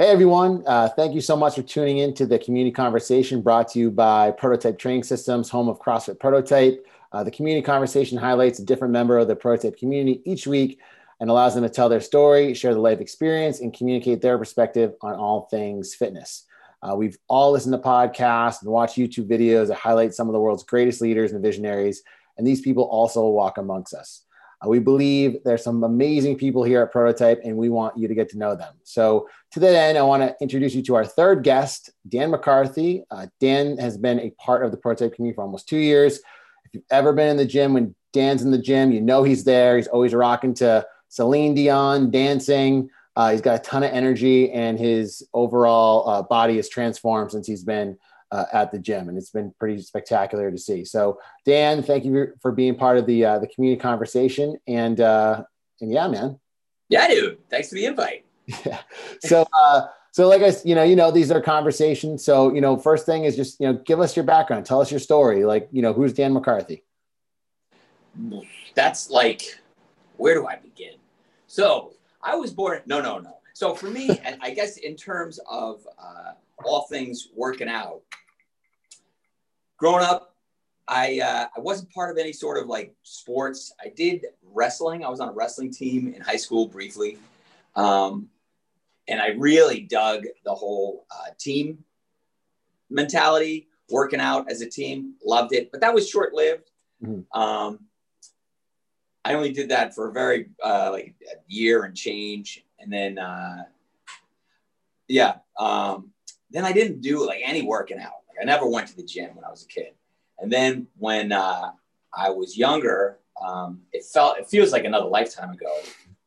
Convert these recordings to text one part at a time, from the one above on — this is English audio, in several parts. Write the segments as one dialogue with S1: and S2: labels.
S1: Hey everyone, uh, thank you so much for tuning in to the community conversation brought to you by Prototype Training Systems, home of CrossFit Prototype. Uh, the community conversation highlights a different member of the Prototype community each week and allows them to tell their story, share the life experience, and communicate their perspective on all things fitness. Uh, we've all listened to podcasts and watched YouTube videos that highlight some of the world's greatest leaders and visionaries, and these people also walk amongst us. Uh, we believe there's some amazing people here at Prototype, and we want you to get to know them. So, to that end, I want to introduce you to our third guest, Dan McCarthy. Uh, Dan has been a part of the Prototype community for almost two years. If you've ever been in the gym when Dan's in the gym, you know he's there. He's always rocking to Celine Dion, dancing. Uh, he's got a ton of energy, and his overall uh, body has transformed since he's been uh, at the gym, and it's been pretty spectacular to see. So, Dan, thank you for being part of the uh, the community conversation, and uh, and yeah, man.
S2: Yeah, dude. Thanks for the invite.
S1: Yeah. So, uh, so like I, you know, you know, these are conversations. So, you know, first thing is just you know, give us your background, tell us your story. Like, you know, who's Dan McCarthy?
S2: That's like, where do I begin? So, I was born. No, no, no. So for me, and I guess in terms of uh, all things working out. Growing up, I uh, I wasn't part of any sort of like sports. I did wrestling. I was on a wrestling team in high school briefly, um, and I really dug the whole uh, team mentality, working out as a team. Loved it, but that was short lived. Mm-hmm. Um, I only did that for a very uh, like a year and change, and then uh, yeah, um, then I didn't do like any working out. Like I never went to the gym when I was a kid. And then when uh, I was younger, um, it felt it feels like another lifetime ago.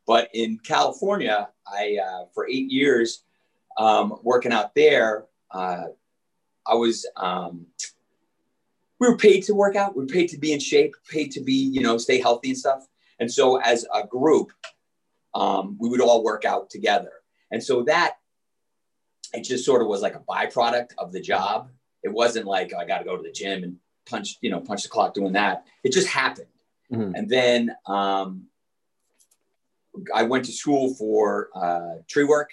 S2: But in California, I uh, for eight years um, working out there, uh, I was um, we were paid to work out. We were paid to be in shape, paid to be you know stay healthy and stuff. And so as a group, um, we would all work out together. And so that it just sort of was like a byproduct of the job. It wasn't like oh, I got to go to the gym and punch, you know, punch the clock doing that. It just happened. Mm-hmm. And then um, I went to school for uh, tree work,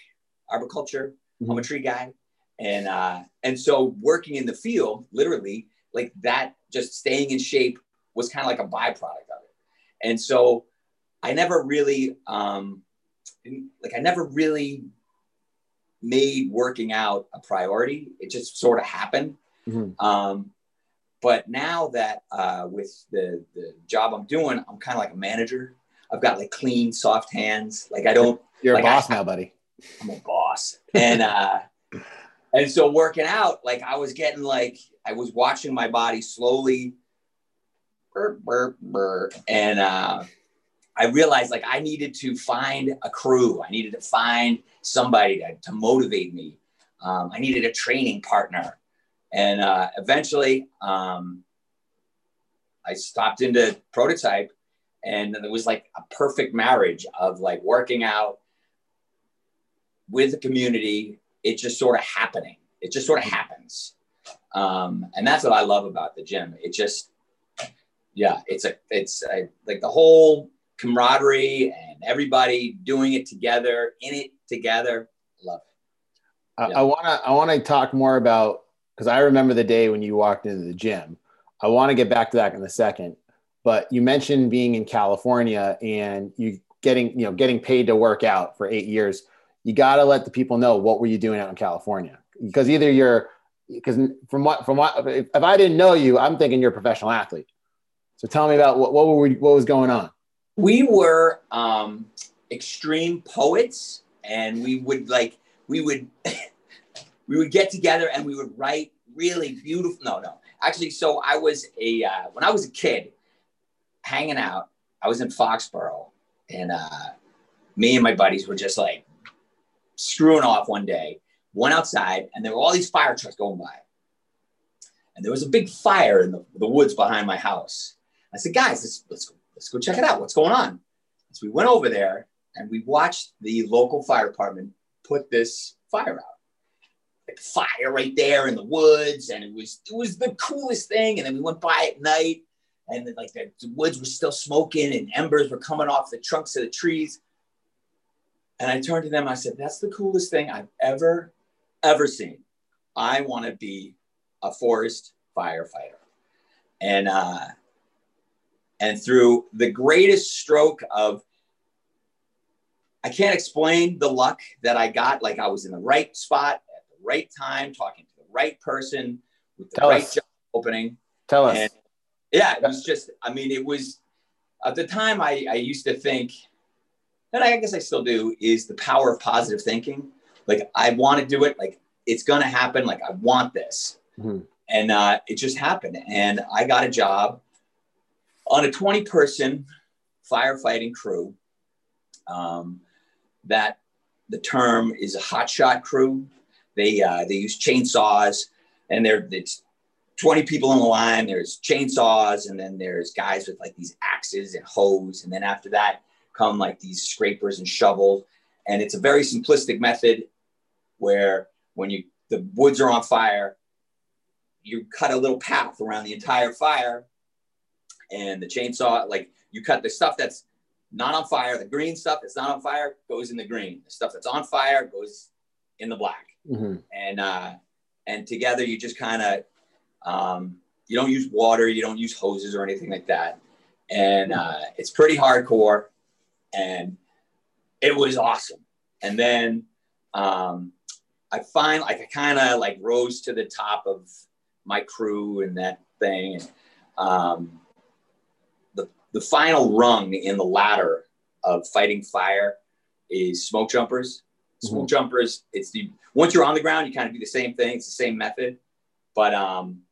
S2: arboriculture. Mm-hmm. I'm a tree guy, and uh, and so working in the field, literally, like that, just staying in shape was kind of like a byproduct of it. And so I never really, um, like, I never really made working out a priority. It just sort of happened. Mm-hmm. Um, but now that uh, with the, the job I'm doing, I'm kind of like a manager. I've got like clean, soft hands. Like I don't.
S1: You're
S2: like,
S1: a boss I, now, buddy.
S2: I'm a boss, and uh, and so working out, like I was getting like I was watching my body slowly, burr, burr, burr, and uh, I realized like I needed to find a crew. I needed to find somebody to, to motivate me. Um, I needed a training partner. And uh, eventually, um, I stopped into prototype, and it was like a perfect marriage of like working out with the community. It just sort of happening. It just sort of happens, um, and that's what I love about the gym. It just, yeah, it's a, it's a, like the whole camaraderie and everybody doing it together, in it together. Love it.
S1: Yeah. I want to I want to talk more about because I remember the day when you walked into the gym. I want to get back to that in a second, but you mentioned being in California and you getting you know getting paid to work out for eight years. You got to let the people know what were you doing out in California because either you're because from what from what if, if I didn't know you, I'm thinking you're a professional athlete. So tell me about what what, were we, what was going on
S2: we were um, extreme poets and we would like we would we would get together and we would write really beautiful no no. Actually so i was a uh, when i was a kid hanging out i was in foxborough and uh, me and my buddies were just like screwing off one day went outside and there were all these fire trucks going by. And there was a big fire in the, the woods behind my house. I said guys let's, let's go let's go check it out. What's going on? So we went over there and we watched the local fire department put this fire out. Like fire right there in the woods, and it was it was the coolest thing. And then we went by at night, and like the, the woods were still smoking, and embers were coming off the trunks of the trees. And I turned to them. I said, "That's the coolest thing I've ever, ever seen. I want to be a forest firefighter." And uh, and through the greatest stroke of I can't explain the luck that I got. Like I was in the right spot at the right time, talking to the right person with the
S1: Tell
S2: right
S1: us.
S2: job opening.
S1: Tell us.
S2: And yeah, it was just, I mean, it was at the time I, I used to think, and I guess I still do, is the power of positive thinking. Like I want to do it, like it's gonna happen, like I want this.
S1: Mhm.
S2: And uh, it just happened. And I got a job on a 20 person firefighting crew. Um, that the term is a hotshot crew. They uh, they use chainsaws, and they're it's 20 people on the line. There's chainsaws, and then there's guys with like these axes and hose, and then after that come like these scrapers and shovels. And it's a very simplistic method where when you the woods are on fire, you cut a little path around the entire fire, and the chainsaw like you cut the stuff that's not on fire. The green stuff that's not on fire goes in the green. The stuff that's on fire goes in the black.
S1: Mhm.
S2: And uh, and together you just kind of um, you don't use water, you don't use hoses or anything like that. And uh, it's pretty hardcore, and it was awesome. And then um, I find like I kind of like rose to the top of my crew and that thing. And, um, the final rung in the ladder of fighting fire is smoke jumpers. Smoke jumpers. It's the once you're on the ground, you kind of do the same thing. It's the same method, but um,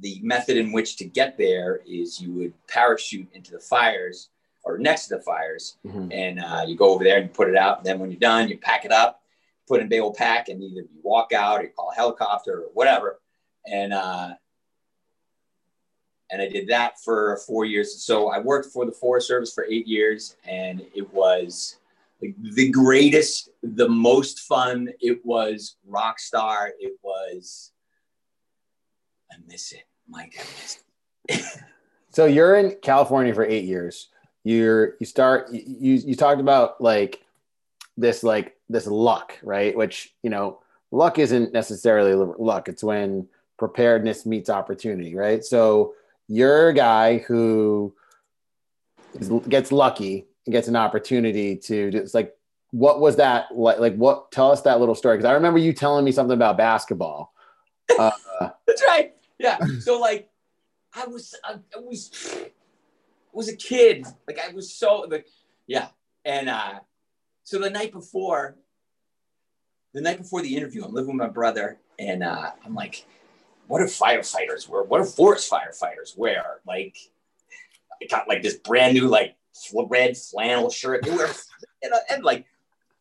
S2: the method in which to get there is you would parachute into the fires or next to the fires,
S1: Mhm.
S2: and uh, you go over there and you put it out. And then when you're done, you pack it up, put in big old pack, and either you walk out or you call a helicopter or whatever. And uh, and I did that for four years. So I worked for the Forest Service for eight years, and it was the greatest, the most fun. It was rock star. It was. I miss it, Mike.
S1: So you're in California for eight years. You're you start you you talked about like this like this luck, right? Which you know luck isn't necessarily luck. It's when preparedness meets opportunity, right? So you're a guy who is, gets lucky and gets an opportunity to. It's like what was that like? Like what? Tell us that little story because I remember you telling me something about basketball. Uh,
S2: That's right. Yeah. So like, I was, I, I was, I was a kid. Like I was so like, yeah. And uh, so the night before, the night before the interview, I'm living with my brother, and uh, I'm like, what do firefighters wear? What do forest firefighters wear? Like, I got like this brand new like red flannel shirt. They wear, know, and like.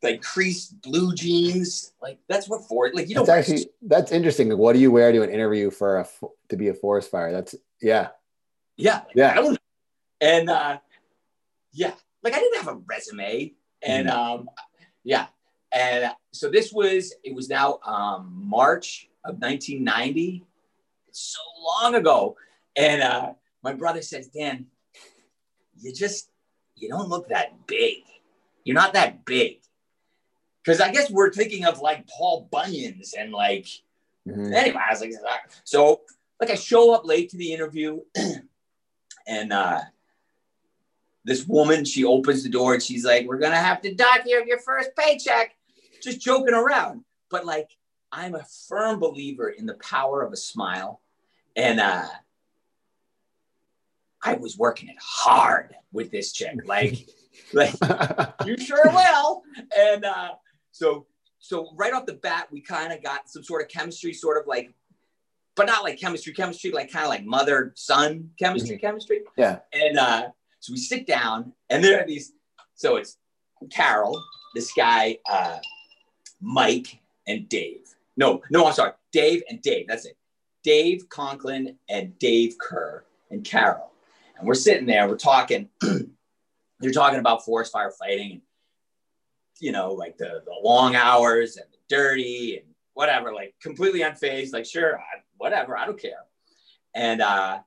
S2: Like creased blue jeans, like that's what for like you know.
S1: that's actually that's interesting. What do you wear to an interview for a to be a forest fire? That's yeah.
S2: Yeah.
S1: Yeah.
S2: I don't know. And uh, yeah, like I didn't have a resume. And um, yeah. And uh, so this was, it was now um, March of 1990. So long ago. And uh, my brother says, Dan, you just, you don't look that big. You're not that big. Because I guess we're thinking of like Paul Bunyan's and like,
S1: Mhm.
S2: anyway, I was like, "Ah." so like I show up late to the interview, and uh, this woman she opens the door and she's like, "We're gonna have to dock you your first paycheck," just joking around. But like, I'm a firm believer in the power of a smile, and uh, I was working it hard with this chick, like, like you sure will. And uh, so, so right off the bat, we kind of got some sort of chemistry, sort of like, but not like chemistry, chemistry, like kind of like mother son chemistry, chemistry.
S1: Yeah.
S2: And uh, so we sit down, and there are these. So it's Carol, this guy, uh, Mike, and Dave. No, no, I'm sorry, Dave and Dave. That's it. Dave Conklin and Dave Kerr and Carol. And we're sitting there, we're talking. they're talking about forest fire fighting and you know like the, the long hours and the dirty and whatever like completely unfazed like sure I, whatever i don't care and uh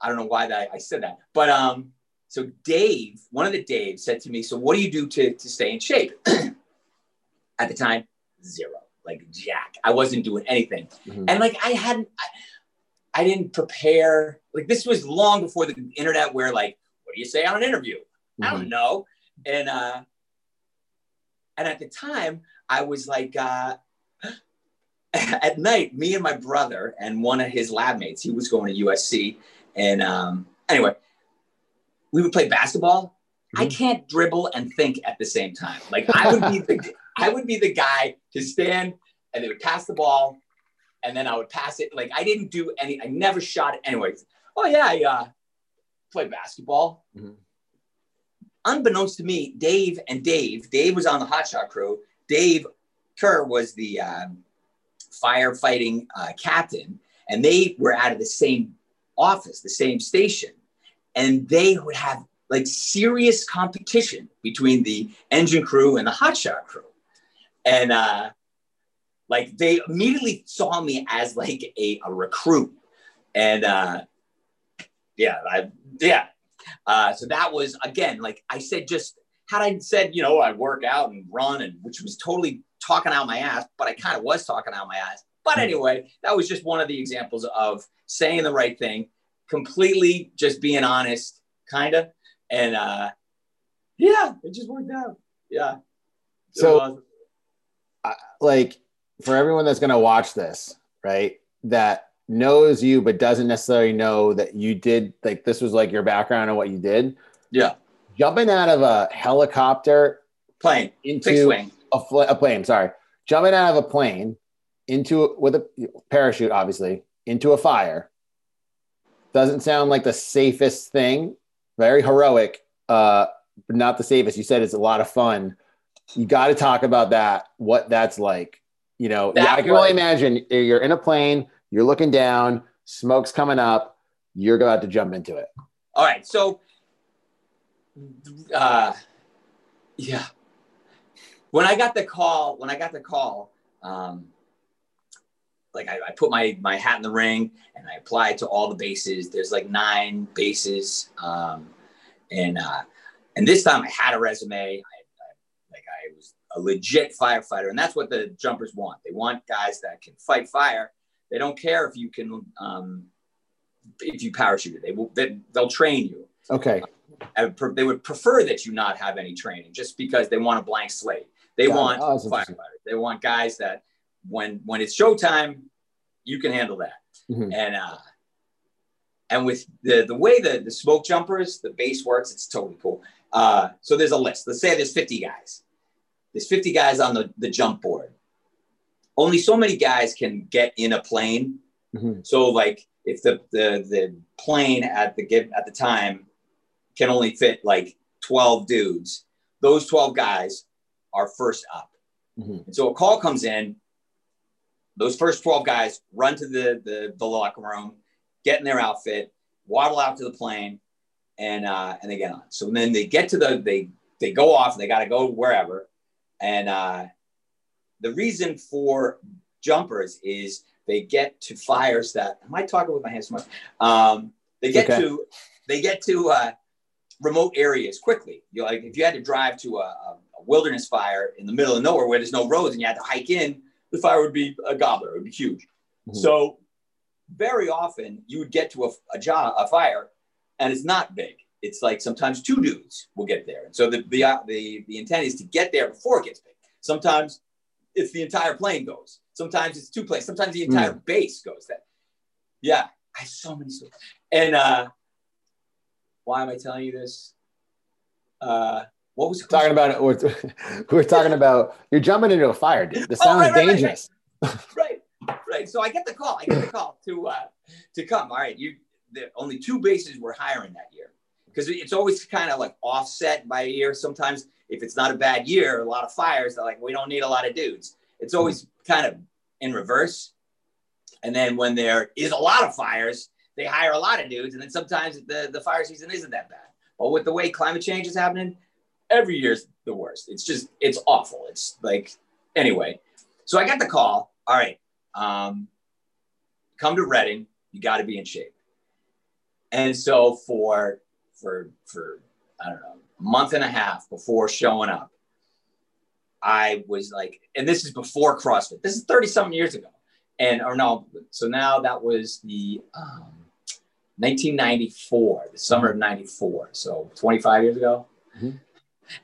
S2: i don't know why that i said that but um so Dave, one of the Daves said to me, So what do you do to, to stay in shape? At the time, zero, like jack. I wasn't doing anything. Mm-hmm. And like I hadn't, I, I, didn't prepare. Like this was long before the internet where like, what do you say on an interview? Mm-hmm. I don't mm-hmm. know. And uh and at the time I was like uh at night, me and my brother and one of his lab mates, he was going to USC. And um, anyway, we would play basketball. Mm-hmm. I can't dribble and think at the same time. Like I would be the I would be the guy to stand and they would pass the ball and then I would pass it. Like I didn't do any, I never shot it anyways. Oh yeah, I uh, played basketball. Mm-hmm. Unbeknownst to me, Dave and Dave, Dave was on the hotshot crew. Dave Kerr was the um, firefighting uh, captain, and they were out of the same office, the same station, and they would have like serious competition between the engine crew and the hotshot crew, and uh, like they immediately saw me as like a, a recruit, and uh, yeah, I yeah. Uh, so that was again, like I said, just had I said, you know, I work out and run, and which was totally talking out my ass, but I kind of was talking out my ass. But hmm. anyway, that was just one of the examples of saying the right thing, completely just being honest, kind of. And uh, yeah, it just worked out. Yeah.
S1: So, like, for everyone that's going to watch this, right, that knows you but doesn't necessarily know that you did, like, this was like your background and what you did.
S2: Yeah.
S1: Jumping out of a helicopter
S2: plane into
S1: a, fl- a plane, sorry, jumping out of a plane into with a parachute, obviously, into a fire doesn't sound like the safest thing. Very heroic, uh, but not the safest. You said it's a lot of fun. You got to talk about that. What that's like. You know, that yeah, I can only imagine you're in a plane, you're looking down, smoke's coming up, you're about to jump into it.
S2: All right, so, uh, yeah, when I got the call, when I got the call, um, like I, I, put my my hat in the ring and I applied to all the bases. There's like nine bases, um, and uh, and this time I had a resume. I, I, like I was a legit firefighter, and that's what the jumpers want. They want guys that can fight fire. They don't care if you can um, if you parachute. They will. They, will train you.
S1: Okay.
S2: Uh, they would prefer that you not have any training, just because they want a blank slate. They want oh, firefighters. They want guys that when when it's showtime, you can handle that. Mm-hmm. And uh, and with the the way the the smoke jumpers, the base works, it's totally cool. Uh, so there's a list. Let's say there's 50 guys. There's 50 guys on the, the jump board. Only so many guys can get in a plane. Mm-hmm. So like if the, the the plane at the give at the time can only fit like 12 dudes, those 12 guys are first up. Mm-hmm. And so a call comes in, those first 12 guys run to the, the, the locker room, get in their outfit, waddle out to the plane, and uh, and they get on. So then they get to the they they go off. They got to go wherever, and uh, the reason for jumpers is they get to fires that. Am I talking with my hands too much? Um, they get okay. to they get to uh, remote areas quickly. You like if you had to drive to a, a wilderness fire in the middle of nowhere where there's no roads and you had to hike in, the fire would be a gobbler. It would be huge. Mm-hmm. So very often you would get to a, a job, a fire, and it's not big. It's like sometimes two dudes will get there. And so the, the, uh, the, the intent is to get there before it gets big. Sometimes it's the entire plane goes. Sometimes it's two planes. Sometimes the entire mm. base goes. That, yeah, I have so many stories. And uh, why am I telling you this? Uh, what was
S1: talking about? We're, we're talking about you're jumping into a fire, dude. This sounds oh, right, dangerous.
S2: Right, right, right, right. So I get the call. I get the call to uh, to come. All right, you. The only two bases we're hiring that year because it's always kind of like offset by a year. Sometimes if it's not a bad year, a lot of fires, they're like, we don't need a lot of dudes. It's always kind of in reverse. And then when there is a lot of fires, they hire a lot of dudes. And then sometimes the, the fire season isn't that bad. But with the way climate change is happening, every year's the worst. It's just it's awful. It's like anyway. So I got the call. All right, um, come to Redding. You got to be in shape. And so for for for I don't know a month and a half before showing up. I was like, and this is before CrossFit. This is 30 something years ago. And, or no, so now that was the um, 1994, the summer of 94. So 25 years ago. Mm-hmm.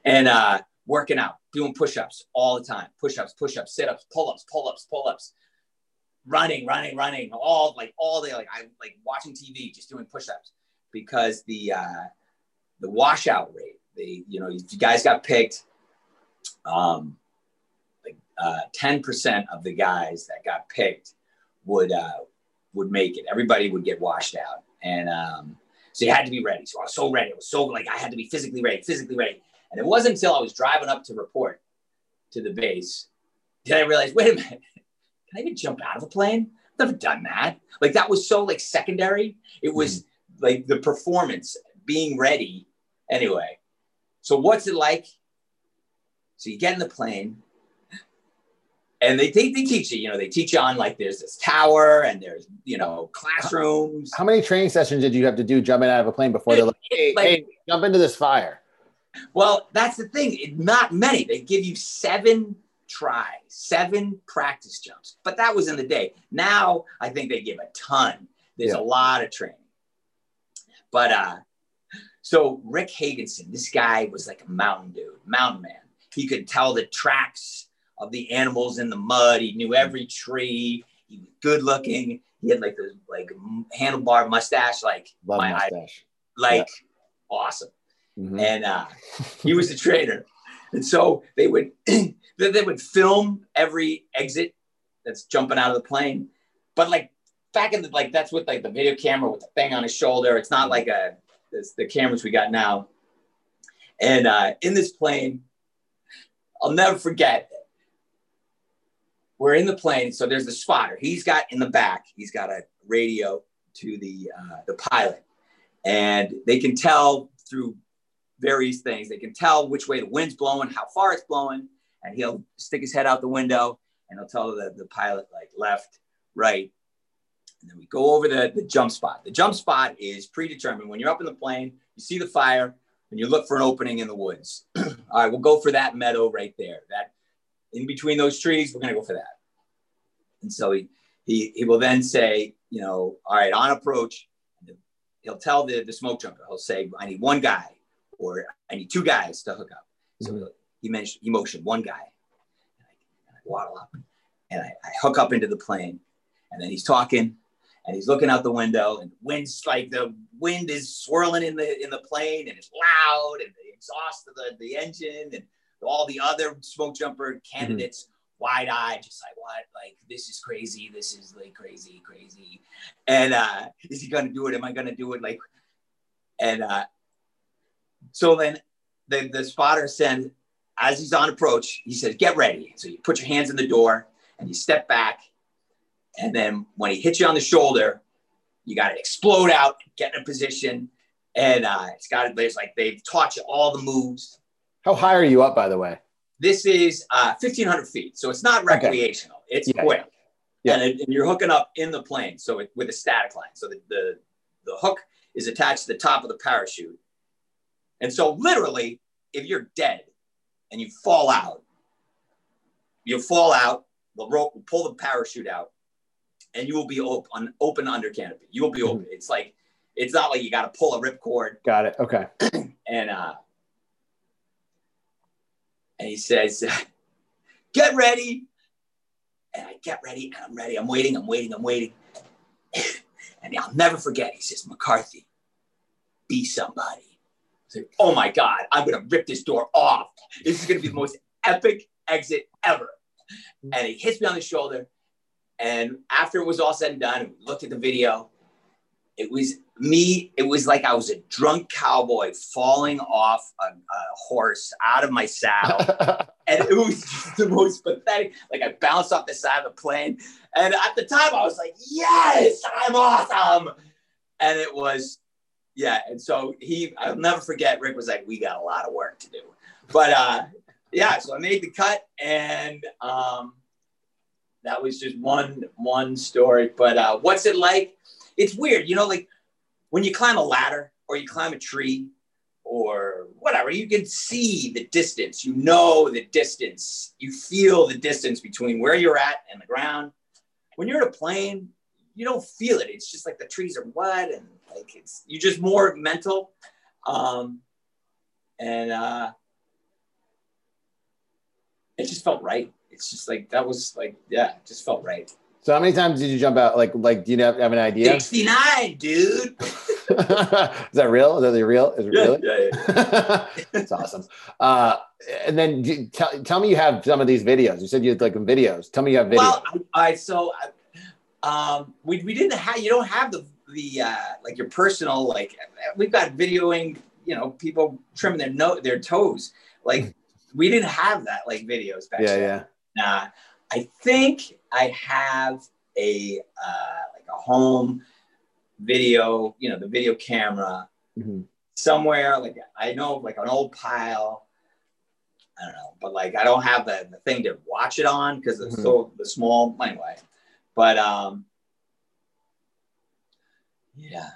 S2: And uh, working out, doing push ups all the time push ups, push ups, sit ups, pull ups, pull ups, pull ups, running, running, running, all like all day. Like I like watching TV, just doing push ups because the, uh, the washout rate, they, you know, you guys got picked um, like uh, 10% of the guys that got picked would uh, would make it. Everybody would get washed out, and um, so you had to be ready. So I was so ready. I was so like I had to be physically ready, physically ready. And it wasn't until I was driving up to report to the base did I realize, wait a minute, can I even jump out of a plane? I've never done that. Like that was so like secondary. It was mm-hmm. Like the performance, being ready. Anyway, so what's it like so you get in the plane and they, they, they teach you, you know, they teach you on like there's this tower and there's, you know, classrooms.
S1: How many training sessions did you have to do jumping out of a plane before they're like, hey, like, hey, jump into this fire?
S2: Well, that's the thing. Not many. They give you seven tries, seven practice jumps. But that was in the day. Now I think they give a ton. There's yeah. a lot of training. But uh so Rick Hagenson, this guy was like a mountain dude, mountain man. He could tell the tracks of the animals in the mud. He knew every tree. He was good looking. He had like this like handlebar mustache, like
S1: Love my mustache.
S2: like yeah. awesome. Mm-hmm. And uh, he was the trainer. And so they would they would film every exit that's jumping out of the plane. But like back in the like that's with like the video camera with the thing on his shoulder. It's not like a the cameras we got now. And uh, in this plane, I'll never forget. We're in the plane, so there's the spotter. He's got in the back. He's got a radio to the uh, the pilot, and they can tell through various things. They can tell which way the wind's blowing, how far it's blowing, and he'll stick his head out the window and he'll tell the, the pilot like left, right. And then we go over the, the jump spot. The jump spot is predetermined. When you're up in the plane, you see the fire, and you look for an opening in the woods. All right, we'll go for that meadow right there. That in between those trees, we're gonna go for that. And so he he, he will then say, you know, all right, on approach, he'll tell the, the smoke jumper, he'll say, I need one guy or I need two guys to hook up. So mm-hmm. he mentioned he motioned one guy. And I, and I waddle up and I, I hook up into the plane. And then he's talking and he's looking out the window and wind's like the wind is swirling in the in the plane and it's loud and the exhaust of the, the engine and all the other smoke jumper candidates mm-hmm. wide-eyed just like what? Like this is crazy. This is like crazy crazy. And uh is he gonna do it? Am i gonna do it? Like and uh so then the, the spotter sends as he's on approach he says get ready. So you put your hands in the door and you step back and then when he hits you on the shoulder, you got to explode out, get in a position. And uh, it's got to, there's like, they've taught you all the moves.
S1: How high are you up, by the way?
S2: This is uh, 1,500 feet. So it's not recreational, okay. it's yeah, quick. Yeah. And, it, and, you're hooking up in the plane. So it, with a static line. So the, the, the hook is attached to the top of the parachute. And so literally, if you're dead and you fall out, you fall out, the rope will pull the parachute out and you will be open, open under canopy. You will be open. Mm-hmm. It's like, it's not like you got to pull a ripcord.
S1: Got it. Okay.
S2: and, uh, and he says, get ready. And I get ready and I'm ready. I'm waiting. I'm waiting. I'm waiting. and I'll never forget. He says, McCarthy, be somebody. I oh my God, I'm going to rip this door off. This is going to be the most epic exit ever. And he hits me on the shoulder and after it was all said and done, we looked at the video. It was me. It was like I was a drunk cowboy falling off a, a horse out of my saddle. and it was the most pathetic. Like I bounced off the side of the plane. And at the time, I was like, yes, I'm awesome. And it was, yeah. And so he, I'll never forget, Rick was like, we got a lot of work to do. But uh, yeah, so I made the cut and, um, that was just one one story. But uh, what's it like? It's weird, you know, like when you climb a ladder or you climb a tree or whatever. You can see the distance. You know the distance. You feel the distance between where you're at and the ground. When you're in a plane, you don't feel it. It's just like the trees are wet and like it's you're just more mental. Um, and uh, it just felt right. It's just like that was like yeah, just felt right.
S1: So how many times did you jump out? Like like do you have, have an idea?
S2: Sixty nine, dude.
S1: is that real? Is that the real? Is it
S2: Yeah,
S1: really?
S2: yeah, yeah.
S1: That's awesome. Uh, and then do, tell, tell me you have some of these videos. You said you had like videos. Tell me you have videos.
S2: Well, I so um, we we didn't have you don't have the the uh, like your personal like we've got videoing you know people trimming their no their toes like we didn't have that like videos back
S1: yeah,
S2: then.
S1: yeah.
S2: Nah, I think I have a uh, like a home video, you know, the video camera
S1: Mhm.
S2: somewhere. Like I know, like an old pile. I don't know, but like I don't have the, the thing to watch it on because it's
S1: Mhm.
S2: so the small anyway. But um, yeah,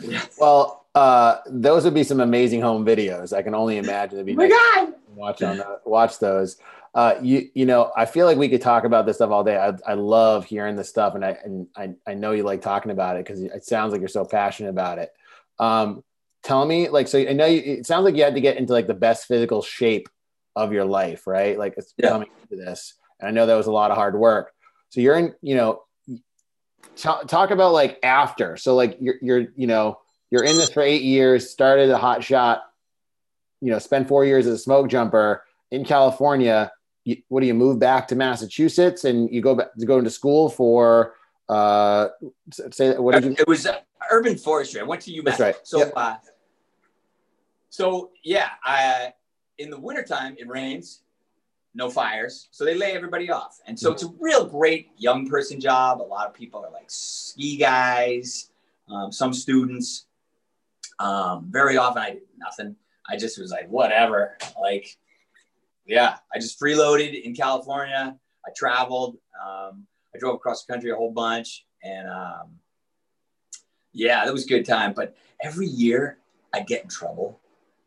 S2: yeah.
S1: Well, uh, those would be some amazing home videos. I can only imagine it'd be
S2: Oh my god!
S1: watch on the, watch those. Uh, you you know, I feel like we could talk about this stuff all day. I, I love hearing this stuff, and I and I, I know you like talking about it because it sounds like you're so passionate about it. Um, tell me, like, so I know you, it sounds like you had to get into like the best physical shape of your life, right? Like, it's
S2: Yeah.
S1: coming to this, and I know that was a lot of hard work. So you're in, you know, talk, talk about like after. So like you're you're you know you're in this for eight years, started a hot shot, you know, spent four years as a smoke jumper in California. You, what do you move back to Massachusetts and you go back to go into school for uh say what did you
S2: It was uh, urban forestry. I went to UMass.
S1: That's right.
S2: So,
S1: Yep.
S2: uh, so yeah, I, in the wintertime, it rains, no fires. So they lay everybody off. And so it's a real great young person job. A lot of people are like ski guys, um, some students. Um, very often I did nothing. I just was like, whatever. Like, yeah, I just freeloaded in California. I traveled. Um, I drove across the country a whole bunch. And, um, yeah, that was a good time. But every year I get in trouble.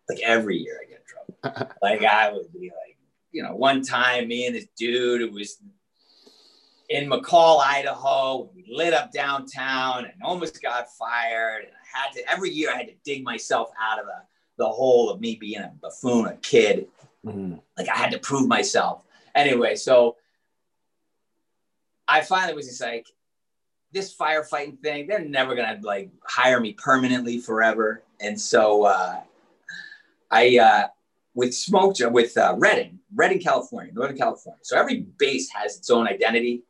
S2: Like every year I get in trouble. like I would be like, you know, one time me and this dude, it was in McCall, Idaho. We lit up downtown and almost got fired. And I had to every year I had to dig myself out of the, the hole of me being a buffoon, a kid.
S1: Mhm.
S2: Like I had to prove myself. Anyway, so I finally was just like, this firefighting thing, they're never gonna like hire me permanently forever. And so uh, I uh, with smoke with uh, Redding, Redding, California, Northern California. So every base has its own identity.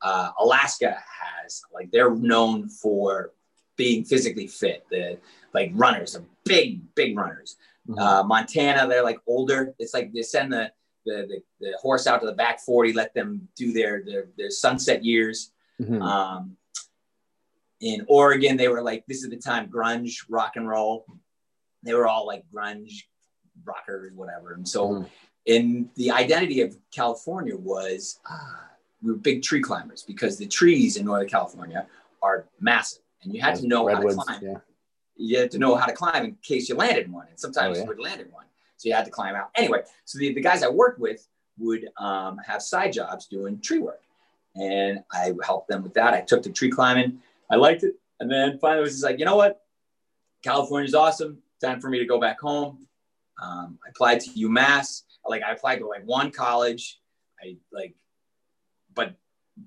S2: Uh, Alaska has like they're known for being physically fit. The like runners, are big, big runners.
S1: Mhm.
S2: Uh, Montana, they're like older. It's like they send the, the the, the horse out to the back forty, let them do their their, their sunset years.
S1: Mhm.
S2: Um, in Oregon, they were like, this is the time grunge, rock and roll. They were all like grunge rockers, whatever. And so,
S1: Mhm.
S2: in the identity of California was uh, we were big tree climbers because the trees in Northern California are massive, and you had to know
S1: Redwoods,
S2: how to climb.
S1: yeah.
S2: You had to know how to climb in case you landed one, and sometimes
S1: Oh, yeah.
S2: you would land in one, so you had to climb out. Anyway, so the, the guys I worked with would um, have side jobs doing tree work and I helped them with that. I took to tree climbing. I liked it. And then finally was just like, you know what? California's awesome. Time for me to go back home. Um, I applied to UMass. Like I applied to like one college. I like, but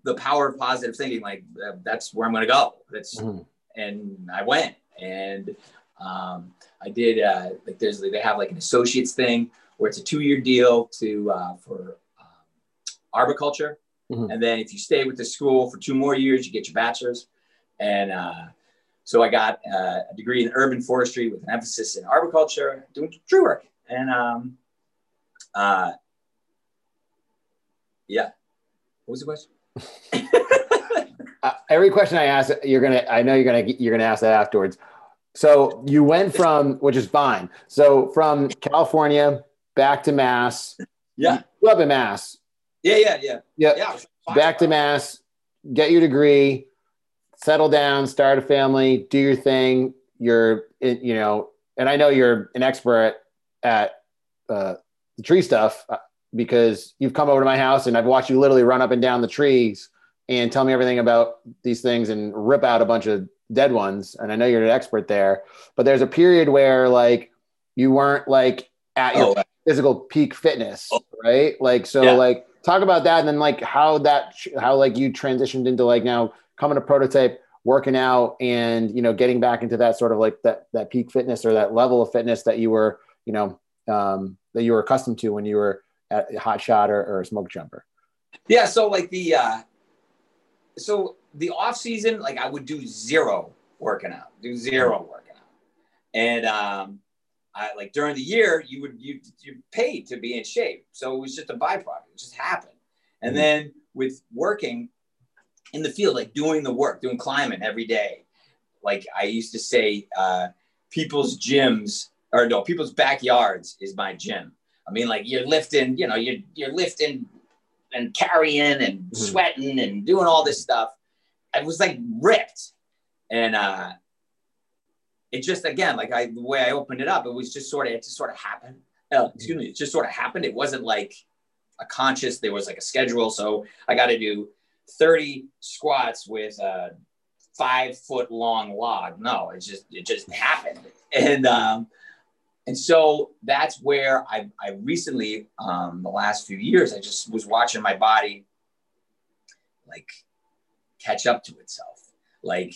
S2: the power of positive thinking, like that's where I'm going to go. That's,
S1: Mhm.
S2: and I went and um, I did uh, like there's they have like an associates thing where it's a two year deal to uh, for um, arboriculture,
S1: Mhm.
S2: and then if you stay with the school for two more years, you get your bachelor's. And uh, so I got uh, a degree in urban forestry with an emphasis in arboriculture, doing tree work, and um, uh, yeah. What was the question?
S1: Uh, every question I ask, you're gonna. I know you're gonna. You're gonna ask that afterwards. So you went from, which is fine. So from California back to Mass.
S2: Yeah.
S1: You grew up in Mass.
S2: Yeah, yeah, yeah,
S1: Yep.
S2: yeah. Fine.
S1: Back to Mass. Get your degree. Settle down. Start a family. Do your thing. you're, you know, and I know you're an expert at uh, the tree stuff uh, because you've come over to my house and I've watched you literally run up and down the trees and tell me everything about these things and rip out a bunch of dead ones. And I know you're an expert there, but there's a period where like you weren't like at your oh. physical peak fitness, oh. right? Like, so yeah. like talk about that and then like how that, how like you transitioned into like now coming to prototype, working out and, you know, getting back into that sort of like that, that peak fitness or that level of fitness that you were, you know, um, that you were accustomed to when you were at hot shot or, or a smoke jumper.
S2: Yeah. So like the, uh, so the off season, like I would do zero working out, do zero working out, and um, I like during the year you would you you paid to be in shape, so it was just a byproduct. It just happened, and mm-hmm. then with working in the field, like doing the work, doing climbing every day, like I used to say, uh, people's gyms or no, people's backyards is my gym. I mean, like you're lifting, you know, you're you're lifting and carrying and mm-hmm. sweating and doing all this stuff. I was like ripped. And uh it just again, like I the way I opened it up, it was just sort of it just sort of happened. Uh, excuse me, it just sort of happened. It wasn't like a conscious, there was like a schedule. So I got to do 30 squats with a five foot long log. No, it just it just happened. And um and so that's where I, I recently, um, the last few years, I just was watching my body like catch up to itself. Like,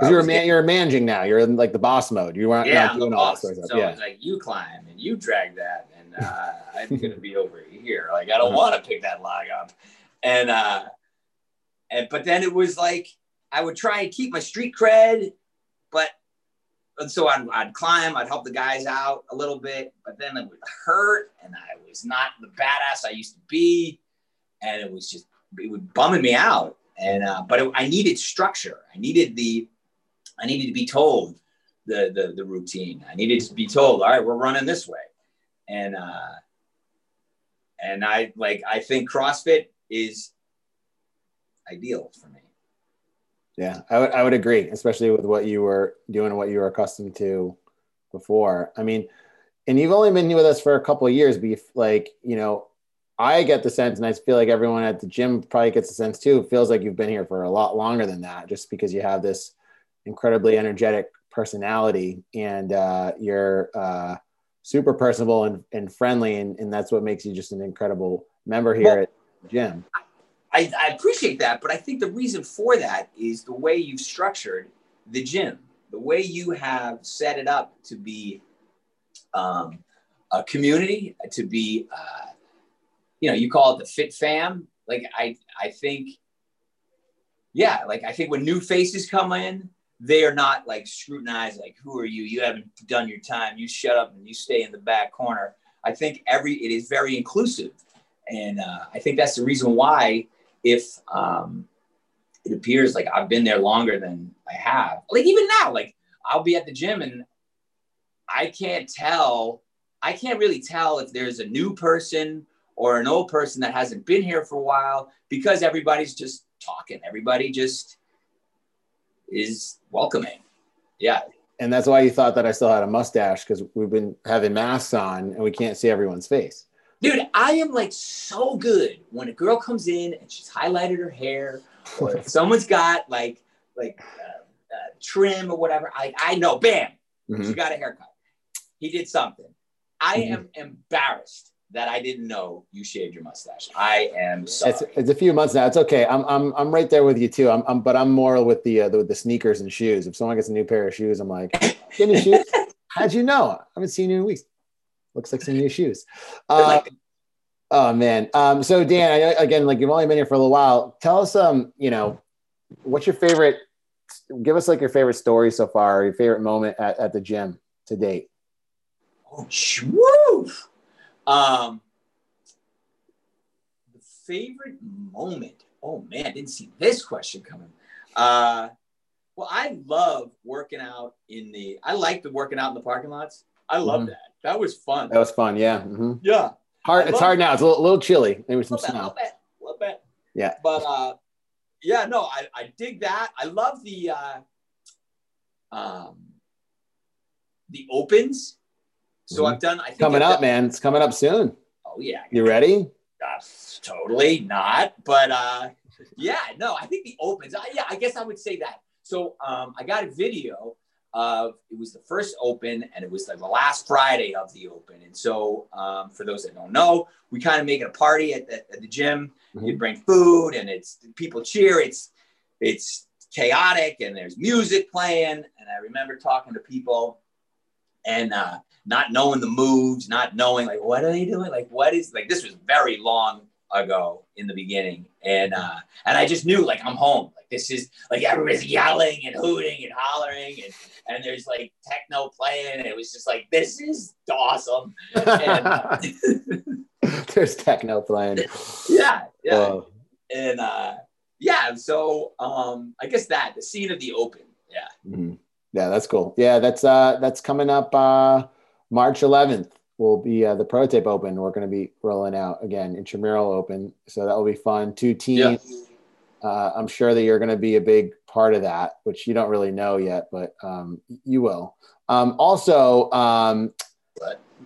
S1: you're man, you're managing now. You're in like the boss mode. You weren't
S2: yeah, doing all that stuff. So yeah. it's like you climb and you drag that, and uh, I'm gonna be over here. Like I don't uh-huh. want to pick that log up, and uh, and but then it was like I would try and keep my street cred, but and so I'd, I'd climb, I'd help the guys out a little bit, but then it would hurt, and I was not the badass I used to be, and it was just it would bumming me out. And uh, but it, I needed structure. I needed the, I needed to be told the the the routine. I needed to be told, all right, we're running this way, and uh, and I like I think CrossFit is ideal for me.
S1: Yeah, I would I would agree, especially with what you were doing and what you were accustomed to before. I mean, and you've only been here with us for a couple of years, but you, like you know, I get the sense, and I feel like everyone at the gym probably gets the sense too. It feels like you've been here for a lot longer than that, just because you have this incredibly energetic personality and uh, you're uh, super personable and, and friendly, and, and that's what makes you just an incredible member here well, at the gym.
S2: I, I appreciate that, but I think the reason for that is the way you've structured the gym, the way you have set it up to be um, a community, to be, uh, you know, you call it the fit fam. Like I, I think, yeah, like I think when new faces come in, they are not like scrutinized. Like, who are you? You haven't done your time. You shut up and you stay in the back corner. I think every it is very inclusive, and uh, I think that's the reason why if um, it appears like I've been there longer than I have. Like even now, like I'll be at the gym and I can't tell, I can't really tell if there's a new person or an old person that hasn't been here for a while because everybody's just talking. Everybody just is welcoming. Yeah.
S1: And that's why you thought that I still had a mustache because we've been having masks on and we can't see everyone's face.
S2: Dude, I am like so good when a girl comes in and she's highlighted her hair, or if someone's got like like uh, uh, trim or whatever. I I know, bam, mm-hmm. she got a haircut. He did something. I mm-hmm. am embarrassed that I didn't know you shaved your mustache. I am sorry.
S1: It's, it's a few months now. It's okay. I'm, I'm, I'm right there with you too. I'm, I'm but I'm more with the, uh, the, the sneakers and shoes. If someone gets a new pair of shoes, I'm like, get me shoes. How'd you know? I haven't seen you in weeks looks like some new shoes. Uh, oh man. Um, so Dan, I, again, like you've only been here for a little while. Tell us, um, you know, what's your favorite? Give us like your favorite story so far, your favorite moment at, at the gym to date.
S2: Oh, woo! Um, the favorite moment. Oh man, I didn't see this question coming. Uh, well, I love working out in the. I like the working out in the parking lots. I love mm-hmm. that. That was fun.
S1: That was fun. Yeah. Mm-hmm.
S2: Yeah.
S1: Hard. It's hard now. It's a little, little chilly. Maybe some snow. A
S2: little bit. A little bit.
S1: Yeah.
S2: But uh, yeah, no, I, I dig that. I love the uh, um, the opens. So mm-hmm. I've done. I think
S1: coming up, man. It's coming up soon.
S2: Oh yeah.
S1: You ready?
S2: Uh, totally not. But uh, yeah, no. I think the opens. Uh, yeah, I guess I would say that. So um, I got a video of it was the first open and it was like the last Friday of the open. And so um, for those that don't know, we kind of make it a party at the, at the gym. Mm-hmm. You bring food and it's people cheer. It's it's chaotic and there's music playing. And I remember talking to people and uh, not knowing the moves, not knowing like what are they doing, like what is like this was very long ago in the beginning, and uh, and I just knew like I'm home. Like this is like everybody's yelling and hooting and hollering, and and there's like techno playing, and it was just like this is awesome. And, uh,
S1: there's techno playing.
S2: Yeah, yeah, uh, and uh, yeah. So um, I guess that the scene of the open. Yeah.
S1: Mm-hmm. Yeah, that's cool. Yeah, that's uh that's coming up uh March 11th will be uh, the prototype open. We're going to be rolling out again intramural open, so that will be fun. Two teams. Yeah. Uh, I'm sure that you're going to be a big part of that, which you don't really know yet, but um, you will. Um, also, um,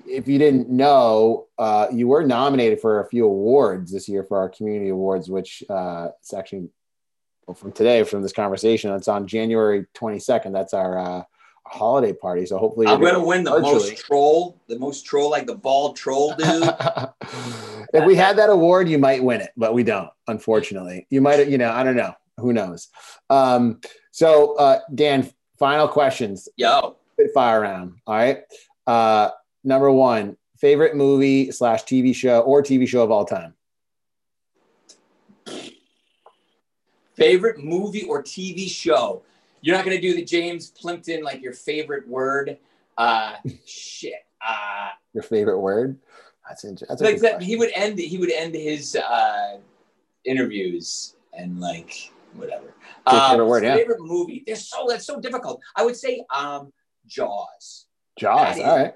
S1: if you didn't know, uh, you were nominated for a few awards this year for our community awards, which uh, it's actually well, from today, from this conversation. It's on January 22nd. That's our uh, holiday party. So hopefully,
S2: I'm going to win the virtually. most troll, the most troll, like the bald troll dude.
S1: if we had that award, you might win it, but we don't, unfortunately. You might, you know, I don't know. Who knows? Um, so, uh, Dan, final questions.
S2: Yo.
S1: Fire round. All right. Uh, number one, favorite movie slash TV show or TV show of all time?
S2: Favorite movie or TV show? You're not gonna do the James Lipton like your favorite word. Uh, shit. Uh,
S1: your favorite word? That's interesting. That's
S2: like that, he would end. He would end his uh, interviews and like whatever.
S1: Um, favorite word, yeah.
S2: Favorite movie? They're so that's so difficult. I would say um, Jaws.
S1: Jaws. all right.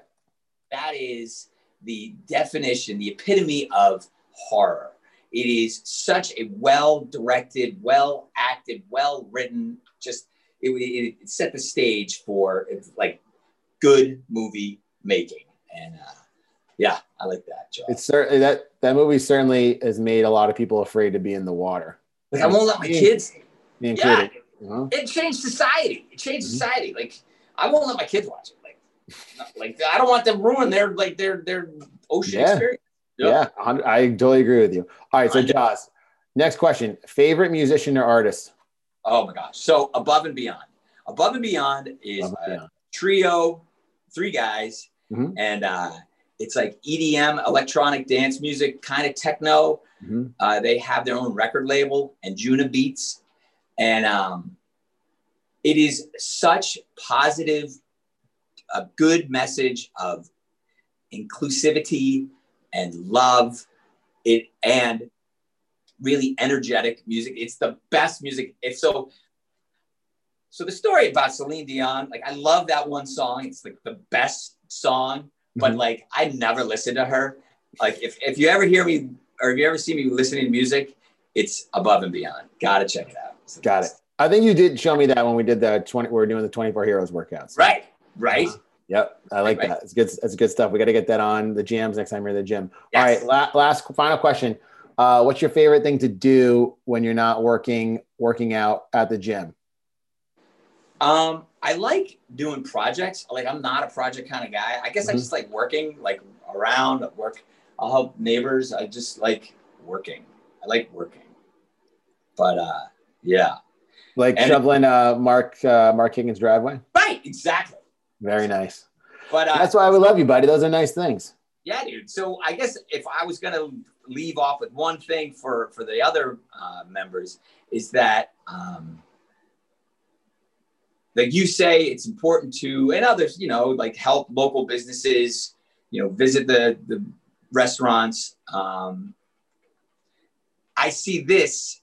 S2: That is the definition, the epitome of horror. It is such a well directed, well acted, well written, just it, it, it, set the stage for like good movie making. And uh, yeah, I like that. Job.
S1: It's certainly that that movie certainly has made a lot of people afraid to be in the water.
S2: Like I won't let my kids. Me included Yeah, uh-huh. it changed society. It changed mm-hmm. society. Like I won't let my kids watch it. Like, like I don't want them ruin their like their their ocean yeah. experience.
S1: Yep. Yeah, I totally agree with you. All right, so Jaws. Next question: Favorite musician or artist?
S2: Oh my gosh! So above and beyond. Above and beyond is and beyond. a trio, three guys, mm-hmm. and uh, it's like EDM, electronic dance music, kind of techno. Mm-hmm. Uh, they have their own record label, Anjunabeats, and um, it is such positive, a good message of inclusivity and love it and really energetic music. It's the best music. If so, so the story about Celine Dion, like I love that one song. It's like the best song, but mm-hmm. like I never listened to her. Like if, if you ever hear me or if you ever see me listening to music, it's above and beyond. Gotta check it out.
S1: Got it. I think you did show me that when we did the 20, we are doing the 24 heroes workouts.
S2: Right. Right. Uh,
S1: Yep, I like right. that. It's good. It's good stuff. We got to get that on the jams next time you're at the gym. Yes. All right, la- last final question. Uh, what's your favorite thing to do when you're not working working out at the gym?
S2: Um, I like doing projects. Like I'm not a project kind of guy. I guess mm-hmm. I just like working, like around work. I'll help neighbors. I just like working. I like working. But uh, yeah,
S1: like and shoveling uh, Mark uh, Mark Higgins' driveway.
S2: Right. Exactly.
S1: Very nice. But uh, that's why we love you, buddy. Those are nice things.
S2: Yeah, dude. So I guess if I was gonna leave off with one thing for for the other uh, members is that um, like you say it's important to and others you know like help local businesses you know visit the the restaurants um, i see this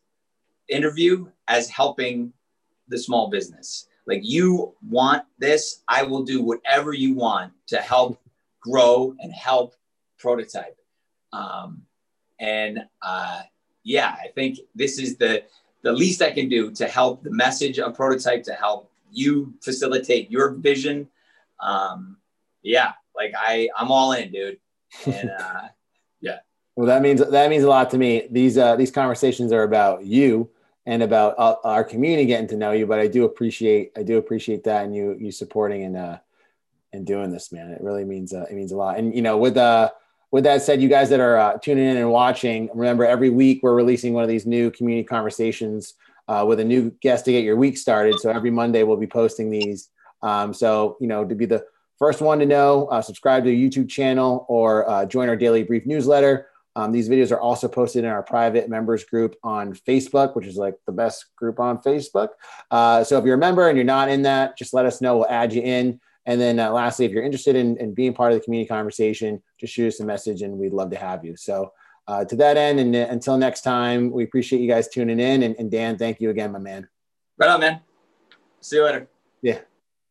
S2: interview as helping the small business like you want this, I will do whatever you want to help grow and help prototype. Um, and uh, yeah, I think this is the the least I can do to help the message of prototype to help you facilitate your vision. Um, yeah, like I, I'm all in, dude. And uh, yeah.
S1: Well, that means that means a lot to me. These uh, these conversations are about you and about uh, our community getting to know you. But I do appreciate I do appreciate that and you you supporting and uh, and doing this, man. It really means uh, it means a lot. And you know, with uh with that said, you guys that are uh, tuning in and watching, remember every week we're releasing one of these new community conversations uh, with a new guest to get your week started. So every Monday we'll be posting these. Um, so you know, to be the first one to know, uh, subscribe to the YouTube channel or uh, join our daily brief newsletter. Um, these videos are also posted in our private members group on Facebook, which is like the best group on Facebook. Uh, so if you're a member and you're not in that, just let us know. We'll add you in. And then uh, lastly, if you're interested in, in, being part of the community conversation, just shoot us a message and we'd love to have you. So uh, to that end, and uh, until next time, we appreciate you guys tuning in. And, and Dan, thank you again, my man.
S2: Right on, man. See you later.
S1: Yeah.